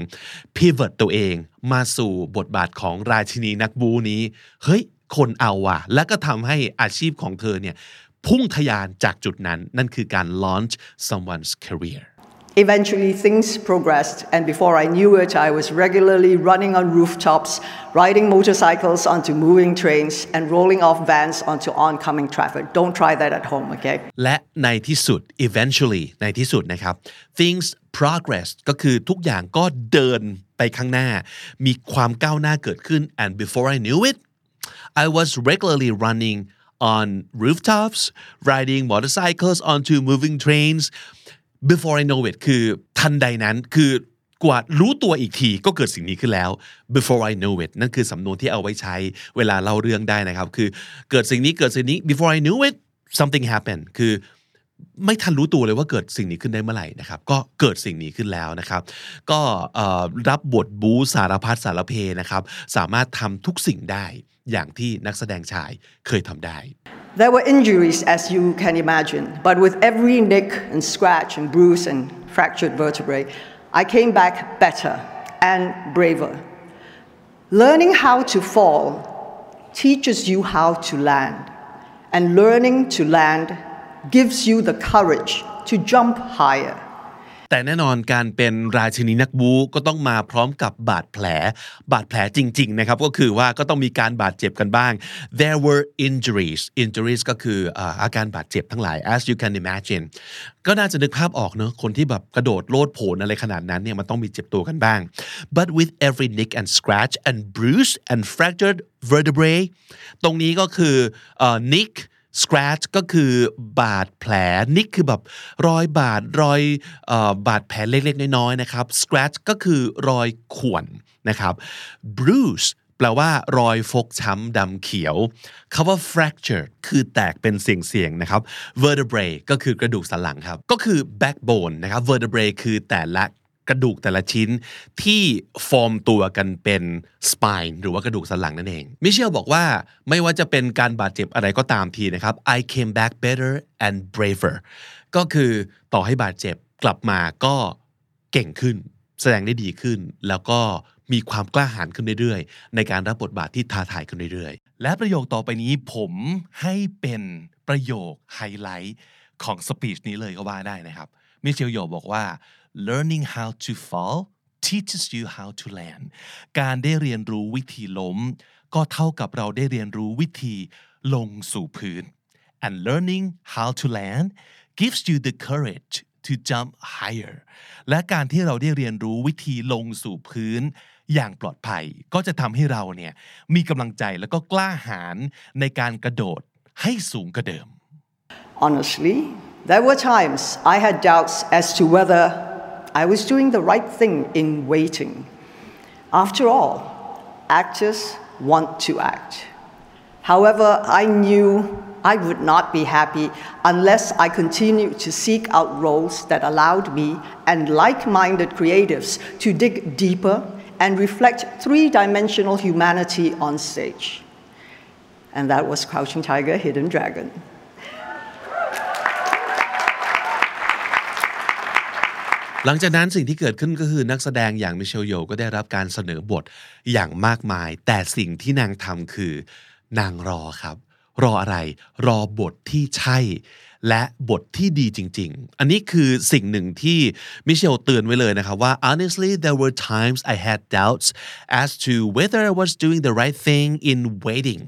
pivot ตัวเอง มาสู่บทบาทของราชินีนักบูนี้ เฮ้ย คนเอาว่ะ และก็ทำให้อาชีพของเธอเนี่ย พุ่งทะยานจากจุดนั้น นั่นคือการ launch someone's career Eventually, things progressed, and before I knew it, I was regularly running on rooftops, riding motorcycles onto moving trains, and rolling off vans onto oncoming traffic. Don't try that at home, okay? และในที่สุด eventually ในที่สุดนะครับ things progress ก็คือทุกอย่างก็เดินไปข้างหน้า มีความก้าวหน้าเกิดขึ้น and before I knew it I was regularly running on rooftops riding motorcycles onto moving trains before I know it คือทันใดนั้นคือกว่ารู้ตัวอีกทีก็เกิดสิ่งนี้ขึ้นแล้ว before I know it นั่นคือสำนวนที่เอาไว้ใช้เวลาเล่าเรื่องได้นะครับ คือเกิดสิ่งนี้เกิดสิ่งนี้ before I knew it something happened คือไม่ทันรู้ตัวเลยว่าเกิดสิ่งนี้ขึ้นได้เมื่อไหร่นะครับ ก็เกิดสิ่งนี้ขึ้นแล้วนะครับ ก็รับบทบูสารพัดสารเพนะครับ สามารถทำทุกสิ่งได้อย่างที่นักแสดงชายเคยทำได้ There were injuries, as you can imagine, but with every nick and scratch and bruise and fractured vertebrae, I came back better and braver. Learning how to fall teaches you how to land, and learning to land gives you the courage to jump higher. แต่แน่นอนการเป็นราชินีนักบูก็ต้องมาพร้อมกับบาดแผล บาดแผลจริงๆนะครับก็คือว่าก็ต้องมีการบาดเจ็บกันบ้าง there were injuries injuries ก็คืออาการบาดเจ็บทั้งหลาย as you can imagine ก็น่าจะนึกภาพออกเนอะคนที่แบบกระโดดโลดโผนอะไรขนาดนั้นเนี่ยมันต้องมีเจ็บตัวกันบ้าง but with every nick and scratch and bruise and fractured vertebrae ตรงนี้ก็คือ nick scratch ก็คือบาดแผลนิกคือแบบรอยบาดรอยบาดแผลเล็กๆน้อยๆนะครับ scratch ก็คือรอยข่วนนะครับ bruise แปลว่ารอยฟกช้ำดำเขียวคาว่า fracture คือแตกเป็นเสียงๆนะครับ vertebrae ก็คือกระดูกสันหลังครับ ก็คือ backbone นะครับ vertebrae คือแต่ละ กระดูกแต่ละชิ้นที่ฟอร์มตัวกันเป็น spine หรือว่ากระดูกสันหลังนั่นเอง มิเชลบอกว่าไม่ว่าจะเป็นการบาดเจ็บอะไรก็ตามทีนะครับ I came back better and braver ก็คือต่อให้บาดเจ็บกลับมาก็เก่งขึ้น แสดงได้ดีขึ้น แล้วก็มีความกล้าหาญขึ้นเรื่อยๆ ในการรับบทบาทที่ท้าทายขึ้นเรื่อยๆ และประโยคต่อไปนี้ผมให้เป็นประโยคไฮไลท์ของสปีชนี้เลยก็ว่าได้นะครับ มิเชลโยบอกว่า learning how to fall teaches you how to land การได้เรียนรู้วิธีล้ม ก็เท่ากับเราได้เรียนรู้วิธีลงสู่พื้น and learning how to land gives you the courage to jump higher และการที่เราได้เรียนรู้วิธีลงสู่พื้น อย่างปลอดภัย ก็จะทำให้เราเนี่ยมีกำลังใจแล้วก็กล้าหาญในการกระโดดให้สูงกว่าเดิม Honestly, there were times I had doubts as to whether I was doing the right thing in waiting. After all, actors want to act. However, I knew I would not be happy unless I continued to seek out roles that allowed me and like minded creatives to dig deeper and reflect three dimensional humanity on stage. And that was Crouching Tiger, Hidden Dragon. หลังจากนั้นสิ่งที่เกิดขึ้นก็คือนักแสดงอย่างมิเชลโยก็ได้รับการเสนอบทอย่างมากมาย แต่สิ่งที่นางทำคือนางรอครับ รออะไร รอบทที่ใช่ และบทที่ดีจริง ๆ อันนี้คือสิ่งหนึ่งที่มิเชลเตือนไว้เลยนะครับว่า honestly there were times I had doubts as to whether I was doing the right thing in waiting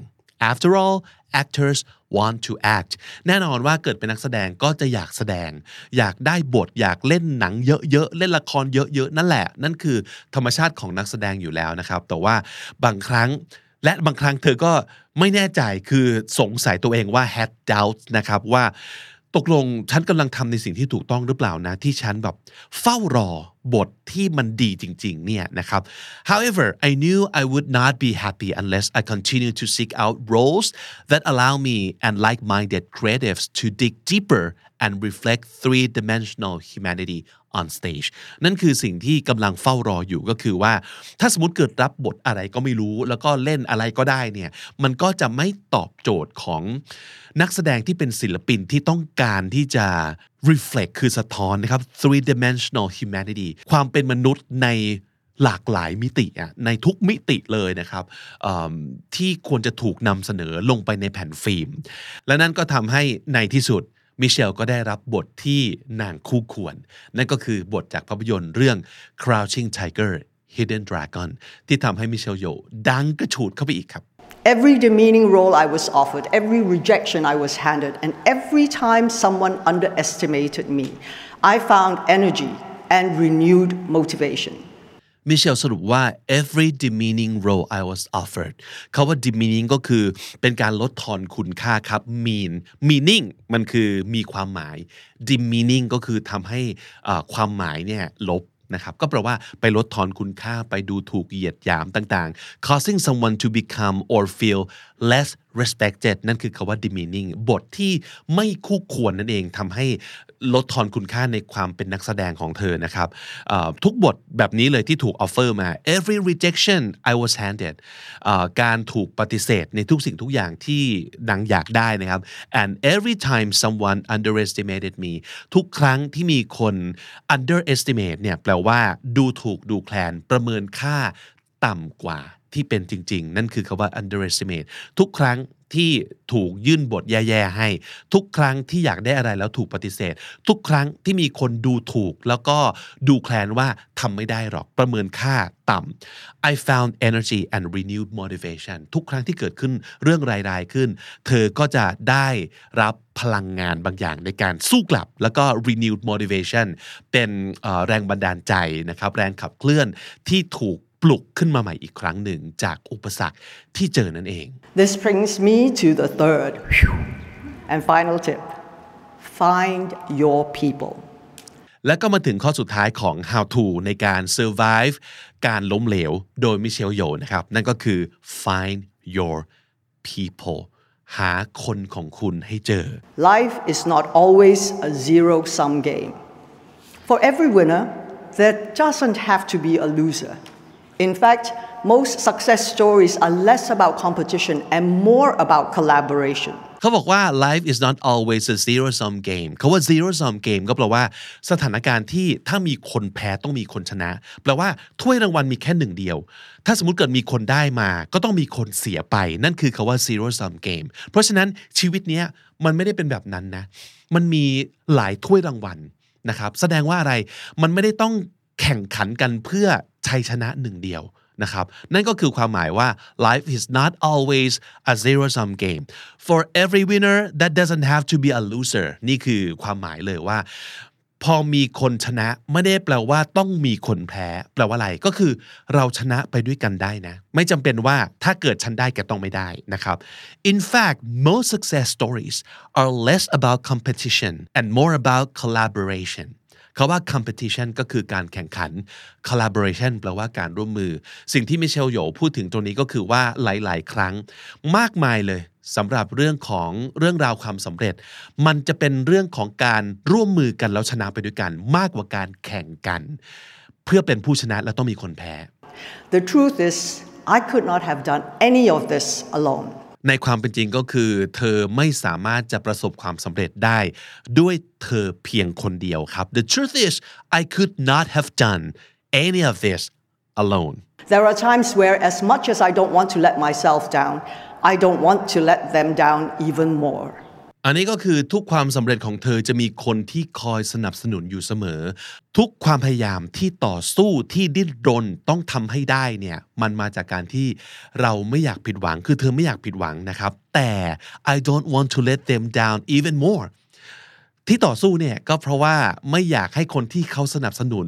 after all actors want to act แน่นอนว่าเกิดเป็นนักแสดงก็จะอยากแสดง อยากได้บทอยากเล่นหนังเยอะๆ เล่นละครเยอะๆ นั่นแหละ นั่นคือธรรมชาติของนักแสดงอยู่แล้วนะครับ แต่ว่าบางครั้งและบางครั้งเธอก็ไม่แน่ใจคือสงสัยตัวเองว่า had doubts นะครับว่า ตกลงฉันกำลังทำในสิ่งที่ถูกต้องหรือเปล่านะ ที่ฉันแบบเฝ้ารอบทที่มันดีจริงๆเนี่ยนะครับ however I knew I would not be happy unless I continue to seek out roles that allow me and like-minded creatives to dig deeper and reflect three-dimensional humanity on stage นั่นคือสิ่งที่กำลังเฝ้ารออยู่ก็คือว่า ถ้าสมมติเกิดรับบทอะไรก็ไม่รู้ แล้วก็เล่นอะไรก็ได้เนี่ยมันก็จะไม่ตอบโจทย์ของนักแสดงที่เป็นศิลปินที่ต้องการที่จะ reflect คือสะท้อนนะครับ three dimensional humanity ความเป็นมนุษย์ในหลากหลายมิติอะในทุกมิติเลยนะครับที่ควรจะถูกนำเสนอลงไปในแผ่นฟิล์ม และนั่นก็ทำให้ในที่สุด มิเชลก็ได้รับบทที่นางคู่ควร นั่นก็คือบทจากภาพยนตร์เรื่อง Crouching Tiger Hidden Dragon ที่ทำให้มิเชลโยดังกระฉูดเข้าไปอีกครับ Every demeaning role I was offered, every rejection I was handed, and every time someone underestimated me, I found energy and renewed motivation. มิเชลสรุปว่า every demeaning role I was offered เขาว่า demeaning ก็คือเป็นการลดทอนคุณค่าครับ mean meaning มันคือมีความหมาย demeaning ก็คือทำให้ความหมายเนี่ยลบนะครับก็แปลว่าไปลดทอนคุณค่าไปดูถูกเหยียดหยามต่างๆ causing someone to become or feel less respected นั่นคือคำว่า demeaning บทที่ไม่คู่ควรนั่นเองทำให้ ลดทอนคุณค่าในความเป็นนักแสดงของเธอนะครับทุกบทแบบนี้เลยที่ถูก offer มา every rejection I was handed การถูกปฏิเสธในทุกสิ่งทุกอย่างที่นางอยากได้นะครับ and every time someone underestimated me ทุกครั้งที่มีคน underestimate เนี่ยแปลว่าดูถูกดูแคลนประเมินค่าต่ำกว่า ที่เป็นจริง ๆ นั่นคือคาว่า underestimate ทุกครั้งที่ถูกยื่นบทแย่ๆให้ ทุกครั้งที่อยากได้อะไรแล้วถูกปฏิเสธ ทุกครั้งที่มีคนดูถูก แล้วก็ดูแคลนว่าทำไม่ได้หรอกประเมินค่าต่ำ I found energy and renewed motivation ทุกครั้งที่เกิดขึ้นเรื่องรายๆขึ้น เธอก็จะได้รับพลังงานบางอย่างในการสู้กลับ แล้วก็ renewed motivation เป็นแรงบันดาลใจนะครับแรงขับเคลื่อนที่ถูก ปลุกขึ้นมาใหม่อีกครั้งหนึ่งจากอุปสรรคที่เจอนั่นเอง This brings me to the third and final tip find your people และก็มาถึงข้อสุดท้ายของ how to ในการ survive การล้มเหลวโดยมิเชลโยนะครับ นั่นก็คือ find your people หาคนของคุณให้เจอ Life is not always a zero sum game for every winner there doesn't have to be a loser In fact, most success stories are less about competition and more about collaboration. เขาบอกว่า life is not always a zero sum game เขาว่า zero sum game ก็แปลว่าสถานการณ์ที่ถ้ามีคนแพ้ต้องมีคนชนะ แปลว่าถ้วยรางวัลมีแค่หนึ่งเดียว ถ้าสมมติเกิดมีคนได้มา ก็ต้องมีคนเสียไป นั่นคือคาว่า zero sum game เพราะฉะนั้นชีวิตนี้มันไม่ได้เป็นแบบนั้นนะ มันมีหลายถ้วยรางวัลนะครับ แสดงว่าอะไร มันไม่ได้ต้อง แข่งขันกันเพื่อชัยชนะหนึ่งเดียวนะครับนั่นก็คือความหมายว่า life is not always a zero sum game for every winner that doesn't have to be a loser นี่คือความหมายเลยว่า พอมีคนชนะไม่ได้แปลว่าต้องมีคนแพ้ แปลว่าอะไรก็คือเราชนะไปด้วยกันได้นะ ไม่จำเป็นว่าถ้าเกิดฉันได้แกต้องไม่ได้นะครับ In fact most success stories are less about competition and more about collaboration คาว่า competition ก็คือการแข่งขัน collaboration แปลว่าการร่วมมือ สิ่งที่มิเชลโยพูดถึงตรงนี้ก็คือว่าหลาย ๆ ครั้งมากมายเลยสำหรับเรื่องของเรื่องราวความสำเร็จ มันจะเป็นเรื่องของการร่วมมือกันแล้วชนะไปด้วยกันมากกว่าการแข่งกัน เพื่อเป็นผู้ชนะแล้วต้องมีคนแพ้ The truth is I could not have done any of this alone ในความเป็นจริงก็คือ เธอไม่สามารถจะประสบความสำเร็จได้ ด้วยเธอเพียงคนเดียวครับ The truth is I could not have done any of this alone There are times where as much as I don't want to let myself down I don't want to let them down even more อันนี้ก็คือทุกความสำเร็จของเธอจะมีคนที่คอยสนับสนุนอยู่เสมอ ทุกความพยายามที่ต่อสู้ที่ดิ้นรนต้องทำให้ได้เนี่ยมันมาจากการที่เราไม่อยากผิดหวังคือเธอไม่อยากผิดหวังนะครับแต่ I don't want to let them down even more ที่ต่อสู้เนี่ยก็เพราะว่าไม่อยากให้คนที่เขาสนับสนุน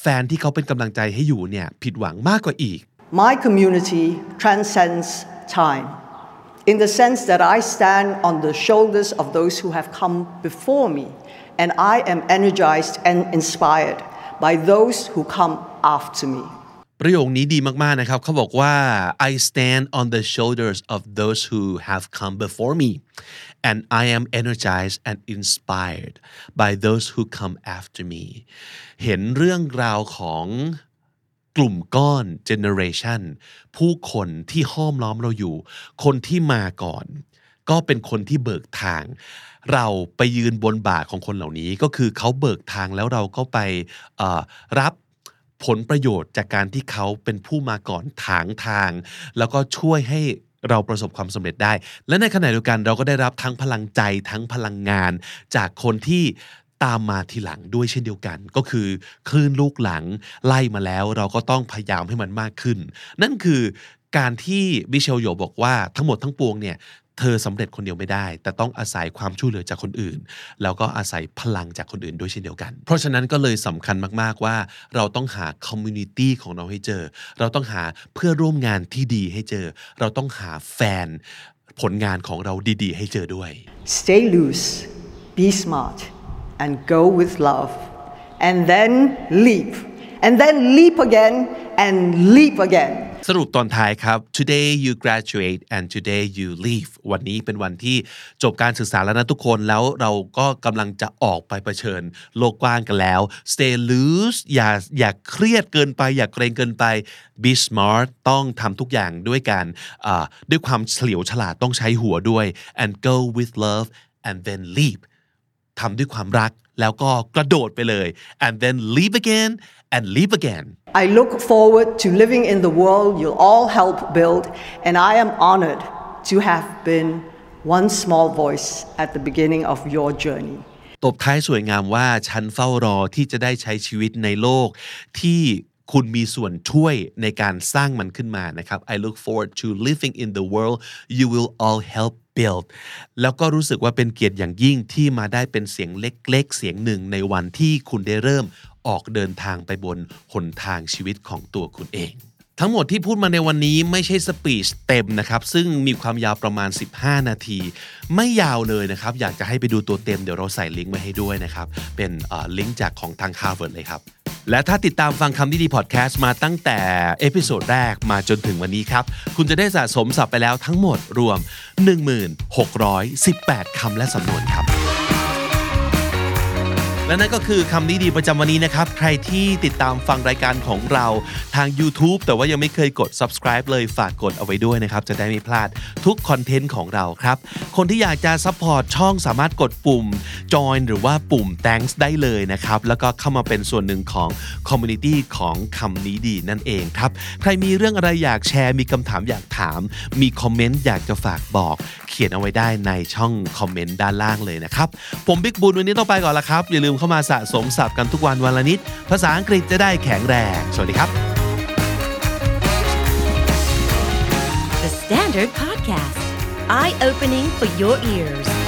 แฟนที่เขาเป็นกำลังใจให้อยู่เนี่ยผิดหวังมากกว่าอีก My community transcends time in the sense that I stand on the shoulders of those who have come before me, and I am energized and inspired by those who come after me. ประโยคนี้ดีมากๆนะครับเขาบอกว่า I stand on the shoulders of those who have come before me and I am energized and inspired by those who come after me เห็นเรื่องราวของ กลุ่มก้อน generation ผู้คนที่ห้อมล้อมเราอยู่ คนที่มาก่อน ก็เป็นคนที่เบิกทาง เราไปยืนบนบ่าของคนเหล่านี้ก็คือเขาเบิกทางแล้วเราก็ไปรับผลประโยชน์จากการที่เขาเป็นผู้มาก่อนถางทาง แล้วก็ช่วยให้เราประสบความสำเร็จได้ และในขณะเดียวกันเราก็ได้รับทั้งพลังใจทั้งพลังงาน จากคนที่ ตามมาทีหลังด้วยเช่นเดียวกัน ก็คือคลื่นลูกหลังไล่มาแล้ว เราก็ต้องพยายามให้มันมากขึ้น นั่นคือการที่มิเชลโยบอกว่าทั้งหมดทั้งปวงเนี่ยเธอสำเร็จคนเดียวไม่ได้ แต่ต้องอาศัยความช่วยเหลือจากคนอื่น แล้วก็อาศัยพลังจากคนอื่นด้วยเช่นเดียวกัน เพราะฉะนั้นก็เลยสำคัญมากๆว่า เราต้องหา community ของเราให้เจอ เราต้องหาเพื่อนร่วมงานที่ดีให้เจอ เราต้องหาแฟนผลงานของเราดีๆ ให้เจอด้วย Stay loose, be smart, and go with love. And then leap. And then leap again and leap again. สรุปตอนท้ายครับ today you graduate and today you leap วันนี้เป็นวันที่จบการศึกษาแล้วนะทุกคนแล้วเราก็กำลังจะออกไปเผชิญโลกกว้างกันแล้ว stay loose อย่าอย่าเครียดเกินไป อย่าเกรงเกินไป be smart ต้องทำทุกอย่างด้วยการด้วยความเฉลียวฉลาดต้องใช้หัวด้วย and go with love and then leap ทำด้วยความรักแล้วก็กระโดดไปเลย and then leave again and leave again I look forward to living in the world you'll all help build, and I am honored to have been one small voice at the beginning of your journey. ตบท้ายสวยงามว่าฉันเฝ้ารอที่จะได้ใช้ชีวิตในโลกที่ คุณมีส่วนช่วยในการสร้างมันขึ้นมานะครับ I look forward to living in the world you will all help build แล้วก็รู้สึกว่าเป็นเกียรติอย่างยิ่งที่มาได้เป็นเสียงเล็กๆ เสียงหนึ่งในวันที่คุณได้เริ่มออกเดินทางไปบนหนทางชีวิตของตัวคุณเอง ทั้งหมดที่พูดมาในวันนี้ไม่ใช่ speech เต็มนะครับ ซึ่งมีความยาวประมาณ 15 นาที ไม่ยาวเลยนะครับ อยากจะให้ไปดูตัวเต็มเดี๋ยวเราใส่ลิงก์ไว้ให้ด้วยนะครับ เป็นลิงก์จากของทาง Harvard เลยครับ และถ้าติดตามฟังคำนี้ดีพอดแคสต์มาตั้งแต่ episode แรกมาจนถึงวันนี้ครับ คุณจะได้สะสมศัพท์ไปแล้วทั้งหมดรวม 1618 คำและสำนวนครับ และนั่นก็คือคำนี้ดีประจำวันนี้นะครับ ใครที่ติดตามฟังรายการของเราทาง YouTube แต่ว่ายังไม่เคยกด subscribe เลยฝากกดเอาไว้ด้วยนะครับ จะได้ไม่พลาดทุกคอนเทนต์ของเราครับ คนที่อยากจะ support ช่องสามารถกดปุ่ม join หรือว่าปุ่ม thanks ได้เลยนะครับ แล้วก็เข้ามาเป็นส่วนหนึ่งของ community ของคำนี้ดีนั่นเองครับ ใครมีเรื่องอะไรอยากแชร์มีคำถามอยากถาม มีคอมเมนต์อยากจะฝากบอก เขียนเอาไว้ได้ในช่องคอมเมนต์ด้านล่างเลยนะครับผมบิ๊กบุญวันนี้ต้องไปก่อนละครับอย่าลืมมเข้ามาสะสมศัพท์กันทุกวันวันละนิด ภาษาอังกฤษจะได้แข็งแรง สวัสดีครับ The Standard Podcast, eye opening for your ears.